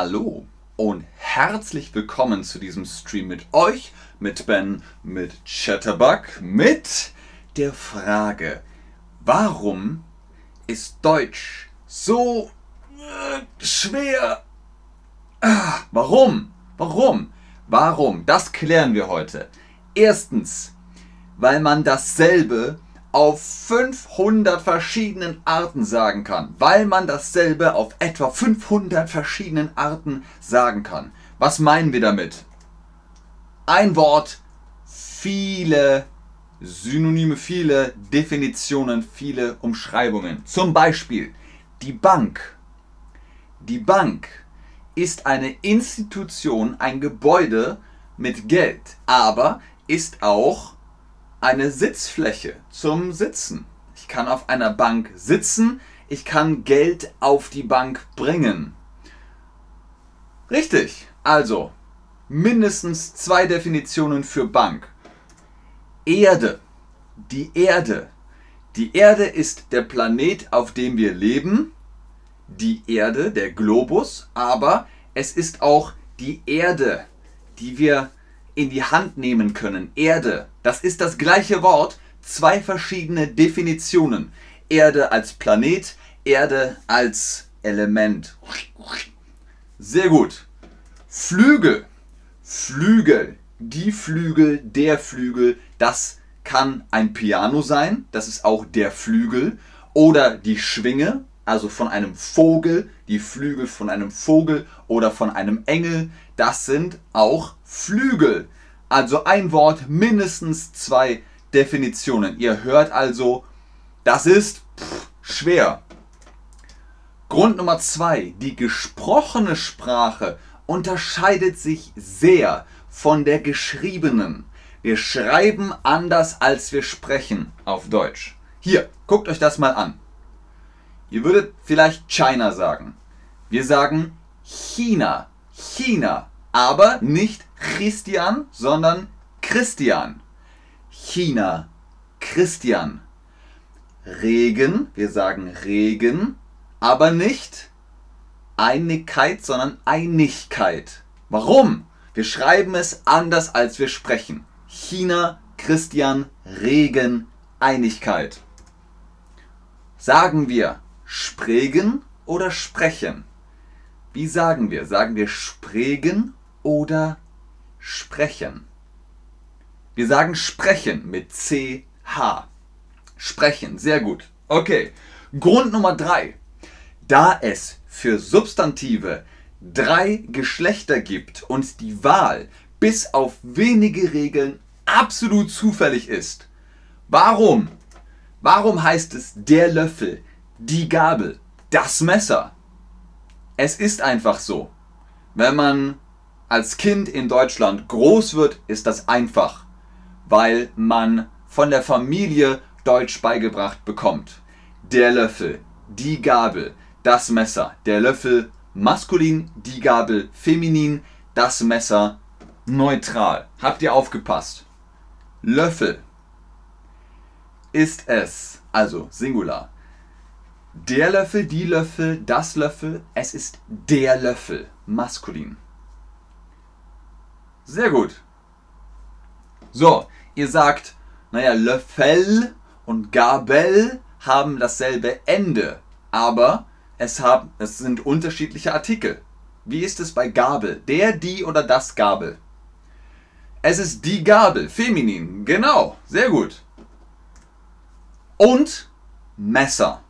Hallo und herzlich willkommen zu diesem Stream mit euch, mit Ben, mit Chatterbug, mit der Frage, warum ist Deutsch so äh, schwer? Ah, warum? Warum? Warum? Das klären wir heute. Erstens, weil man dasselbe auf 500 verschiedenen Arten sagen kann, weil man dasselbe auf etwa 500 verschiedenen Arten sagen kann. Was meinen wir damit? Ein Wort, viele Synonyme, viele Definitionen, viele Umschreibungen. Zum Beispiel die Bank. Die Bank ist eine Institution, ein Gebäude mit Geld, aber ist auch eine Sitzfläche zum Sitzen. Ich kann auf einer Bank sitzen, ich kann Geld auf die Bank bringen. Richtig, also mindestens zwei Definitionen für Bank. Erde, die Erde. Die Erde ist der Planet, auf dem wir leben. Die Erde, der Globus, aber es ist auch die Erde, die wir in die Hand nehmen können. Erde, das ist das gleiche Wort, zwei verschiedene Definitionen. Erde als Planet, Erde als Element. Sehr gut. Flügel. Flügel. Die Flügel, der Flügel, das kann ein Piano sein, das ist auch der Flügel. Oder die Schwinge, also von einem Vogel, die Flügel von einem Vogel oder von einem Engel, das sind auch Flügel. Also ein Wort, mindestens zwei Definitionen. Ihr hört also, das ist pff, schwer. Grund Nummer zwei, die gesprochene Sprache unterscheidet sich sehr von der geschriebenen. Wir schreiben anders, als wir sprechen auf Deutsch. Hier, guckt euch das mal an. Ihr würdet vielleicht China sagen. Wir sagen China, China, aber nicht Christian, sondern Christian. China, Christian. Regen, wir sagen Regen, aber nicht Einigkeit, sondern Einigkeit. Warum? Wir schreiben es anders, als wir sprechen. China, Christian, Regen, Einigkeit. Sagen wir spregen oder sprechen? Wie sagen wir? Sagen wir spregen oder sprechen? Wir sagen sprechen mit CH. Sprechen, sehr gut. Okay, Grund Nummer drei. Da es für Substantive drei Geschlechter gibt und die Wahl bis auf wenige Regeln absolut zufällig ist. Warum? Warum heißt es der Löffel, die Gabel, das Messer? Es ist einfach so. Wenn man als Kind in Deutschland groß wird, ist das einfach, weil man von der Familie Deutsch beigebracht bekommt. Der Löffel, die Gabel, das Messer. Der Löffel maskulin, die Gabel feminin, das Messer neutral. Habt ihr aufgepasst? Löffel ist es, also Singular. Der Löffel, die Löffel, das Löffel, es ist der Löffel, maskulin. Sehr gut. So, ihr sagt, naja, Löffel und Gabel haben dasselbe Ende, aber es, haben, es sind unterschiedliche Artikel. Wie ist es bei Gabel? Der, die oder das Gabel? Es ist die Gabel, feminin, genau, sehr gut. Und Messer.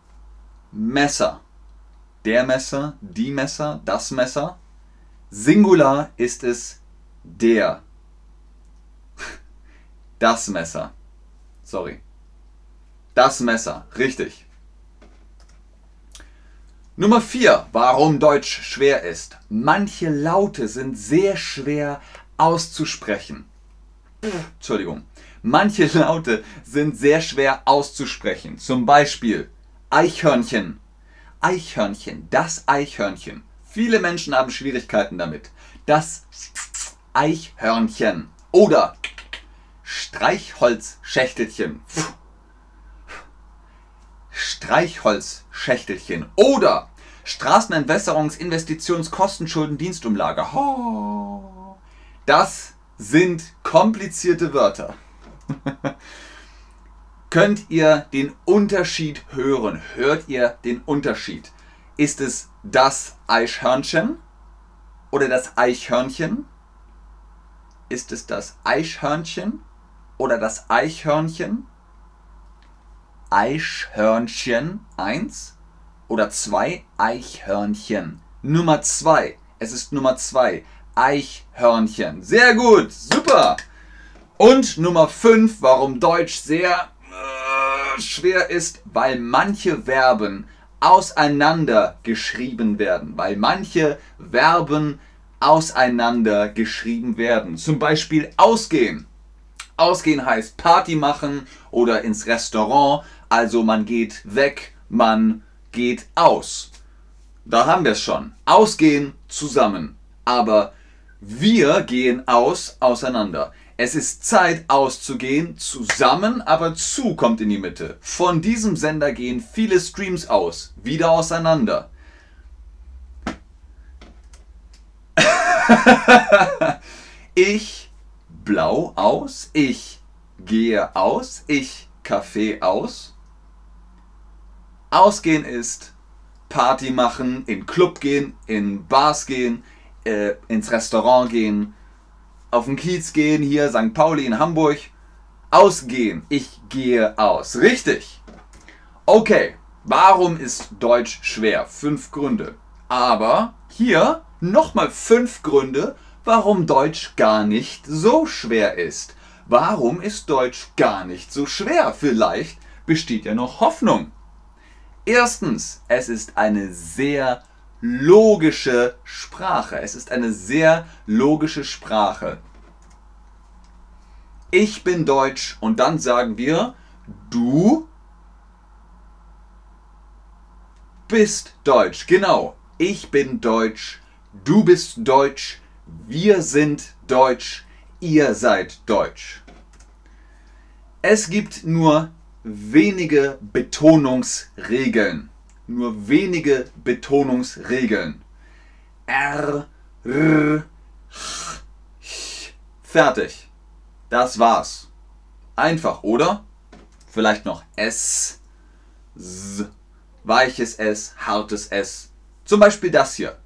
Messer. Der Messer, die Messer, das Messer. Singular ist es der. Das Messer. Sorry. Das Messer, richtig. Nummer 4. Warum Deutsch schwer ist. Manche Laute sind sehr schwer auszusprechen. Entschuldigung. Manche Laute sind sehr schwer auszusprechen. Zum Beispiel Eichhörnchen. Eichhörnchen, das Eichhörnchen. Viele Menschen haben Schwierigkeiten damit. Das Eichhörnchen. Oder Streichholzschächtelchen. Streichholzschächtelchen. Oder Straßenentwässerungsinvestitionskostenschulden Dienstumlage. Das sind komplizierte Wörter. Könnt ihr den Unterschied hören? Hört ihr den Unterschied? Ist es das Eichhörnchen oder das Eichhörnchen? Ist es das Eichhörnchen oder das Eichhörnchen? Eichhörnchen 1 oder 2 Eichhörnchen. Nummer 2. Es ist Nummer 2. Eichhörnchen. Sehr gut, super. Und Nummer 5, warum Deutsch sehr schwer ist, weil manche Verben auseinander geschrieben werden. Weil manche Verben auseinander geschrieben werden. Zum Beispiel ausgehen. Ausgehen heißt Party machen oder ins Restaurant. Also man geht weg, man geht aus. Da haben wir es schon. Ausgehen zusammen. Aber wir gehen aus auseinander. Es ist Zeit auszugehen, zusammen, aber zu kommt in die Mitte. Von diesem Sender gehen viele Streams aus, wieder auseinander. ich blau aus, ich gehe aus, ich Kaffee aus. Ausgehen ist Party machen, in Club gehen, in Bars gehen, äh, ins Restaurant gehen, auf den Kiez gehen, hier St. Pauli in Hamburg. Ausgehen. Ich gehe aus. Richtig. Okay. Warum ist Deutsch schwer? Fünf Gründe. Aber hier nochmal fünf Gründe, warum Deutsch gar nicht so schwer ist. Warum ist Deutsch gar nicht so schwer? Vielleicht besteht ja noch Hoffnung. Erstens, es ist eine sehr logische Sprache. Es ist eine sehr logische Sprache. Ich bin Deutsch und dann sagen wir, du bist Deutsch. Genau. Ich bin Deutsch. Du bist Deutsch. Wir sind Deutsch. Ihr seid Deutsch. Es gibt nur wenige Betonungsregeln. Nur wenige Betonungsregeln. R, R, H, H. Fertig. Das war's. Einfach, oder? Vielleicht noch S, S, weiches S, hartes S. Zum Beispiel das hier.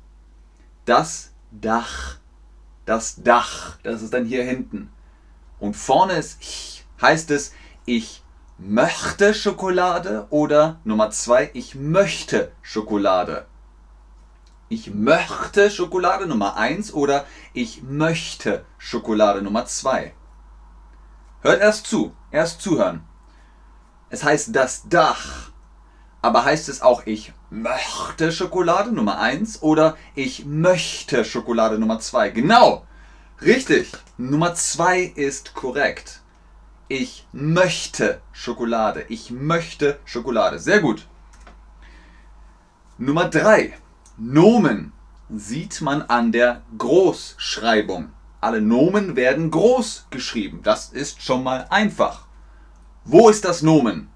Das Dach. Das Dach. Das ist dann hier hinten. Und vorne ist ich, heißt es, ich möchte Schokolade oder Nummer zwei, ich möchte Schokolade. Ich möchte Schokolade Nummer eins oder ich möchte Schokolade Nummer zwei. Hört erst zu, erst zuhören. Es heißt das Dach, aber heißt es auch ich möchte Schokolade Nummer eins oder ich möchte Schokolade Nummer zwei? Genau, richtig. Nummer zwei ist korrekt. Ich möchte Schokolade. Ich möchte Schokolade. Sehr gut. Nummer 3. Nomen sieht man an der Großschreibung. Alle Nomen werden groß geschrieben. Das ist schon mal einfach. Wo ist das Nomen?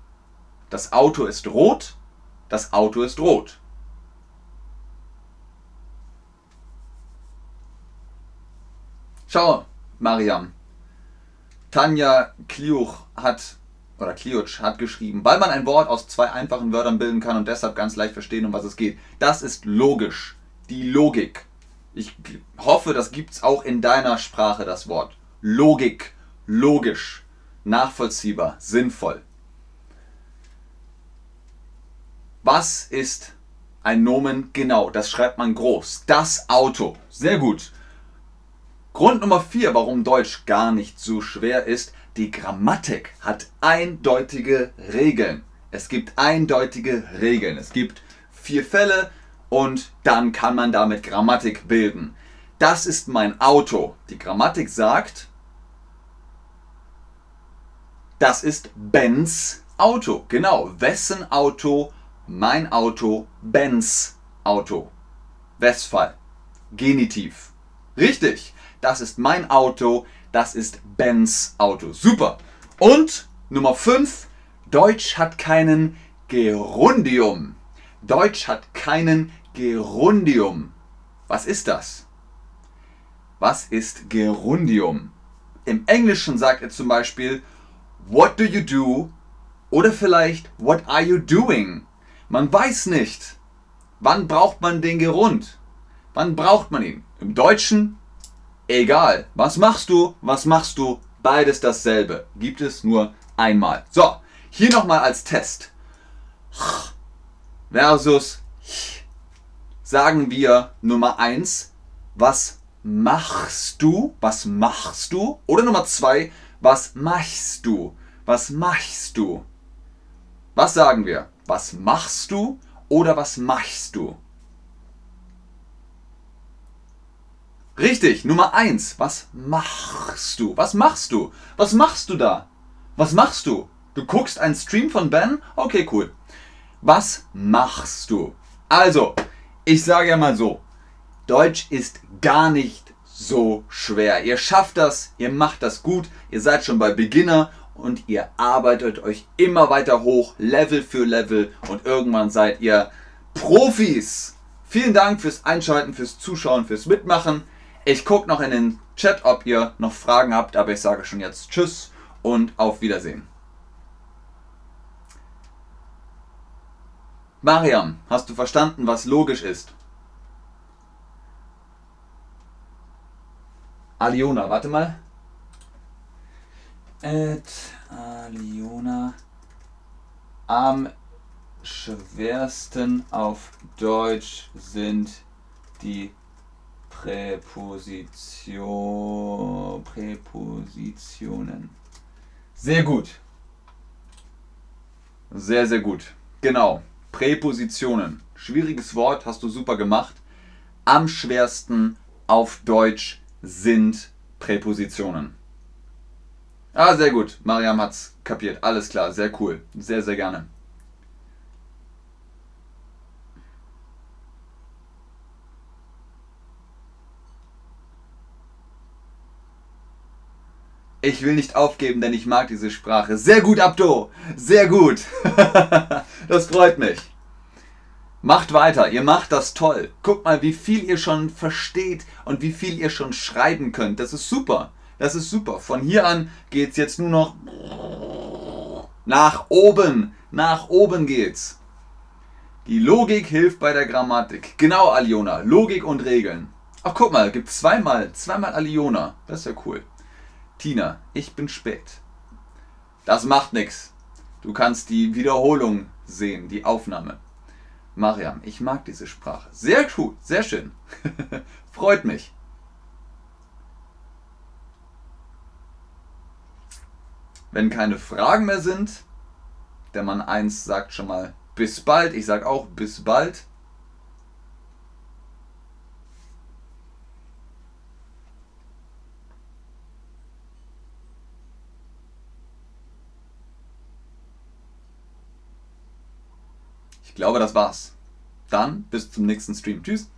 Das Auto ist rot. Das Auto ist rot. Schau, Mariam. Tanja Kliuch hat oder Kliuch hat geschrieben, weil man ein Wort aus zwei einfachen Wörtern bilden kann und deshalb ganz leicht verstehen, um was es geht. Das ist logisch. Die Logik. Ich hoffe, das gibt es auch in deiner Sprache, das Wort. Logik. Logisch. Nachvollziehbar. Sinnvoll. Was ist ein Nomen? Genau, das schreibt man groß. Das Auto. Sehr gut. Grund Nummer 4, warum Deutsch gar nicht so schwer ist, die Grammatik hat eindeutige Regeln. Es gibt eindeutige Regeln. Es gibt vier Fälle und dann kann man damit Grammatik bilden. Das ist mein Auto. Die Grammatik sagt, das ist Bens Auto. Genau, wessen Auto? Mein Auto, Bens Auto. Westphal. Genitiv. Richtig das ist mein Auto, das ist Bens Auto. Super. Und Nummer 5, Deutsch hat keinen Gerundium. Deutsch hat keinen Gerundium. Was ist das? Was ist Gerundium? Im Englischen sagt er zum Beispiel What do you do? Oder vielleicht What are you doing? Man weiß nicht. Wann braucht man den Gerund? Wann braucht man ihn? Im Deutschen? Egal. Was machst du? Was machst du? Beides dasselbe. Gibt es nur einmal. So, hier nochmal als Test. Versus sagen wir Nummer 1, was machst du? Was machst du? Oder Nummer 2, was machst du? Was machst du? Was sagen wir? Was machst du oder was machst du? Richtig, Nummer 1. Was machst du? Was machst du? Was machst du da? Was machst du? Du guckst einen Stream von Ben? Okay, cool. Was machst du? Also, ich sage ja mal so, Deutsch ist gar nicht so schwer. Ihr schafft das, ihr macht das gut, ihr seid schon bei Beginner und ihr arbeitet euch immer weiter hoch, Level für Level und irgendwann seid ihr Profis. Vielen Dank fürs Einschalten, fürs Zuschauen, fürs Mitmachen. Ich gucke noch in den Chat, ob ihr noch Fragen habt, aber ich sage schon jetzt Tschüss und auf Wiedersehen. Mariam, hast du verstanden, was logisch ist? Aliona, warte mal. At Aliona. Am schwersten auf Deutsch sind die Präposition, Präpositionen. Sehr gut. Sehr, sehr gut. Genau. Präpositionen. Schwieriges Wort, hast du super gemacht. Am schwersten auf Deutsch sind Präpositionen. Ah, sehr gut. Mariam hat's kapiert. Alles klar, sehr cool. Sehr, sehr gerne. Ich will nicht aufgeben, denn ich mag diese Sprache. Sehr gut, Abdo. Sehr gut. das freut mich. Macht weiter. Ihr macht das toll. Guckt mal, wie viel ihr schon versteht und wie viel ihr schon schreiben könnt. Das ist super. Das ist super. Von hier an geht es jetzt nur noch nach oben. Nach oben geht's. Die Logik hilft bei der Grammatik. Genau, Aliona. Logik und Regeln. Ach, guck mal, gibt zweimal, zweimal Aliona. Das ist ja cool. Tina, ich bin spät. Das macht nichts. Du kannst die Wiederholung sehen, die Aufnahme. Mariam, ich mag diese Sprache. Sehr cool, sehr schön. Freut mich. Wenn keine Fragen mehr sind, der Mann 1 sagt schon mal bis bald. Ich sage auch bis bald. Ich glaube, das war's. Dann bis zum nächsten Stream. Tschüss.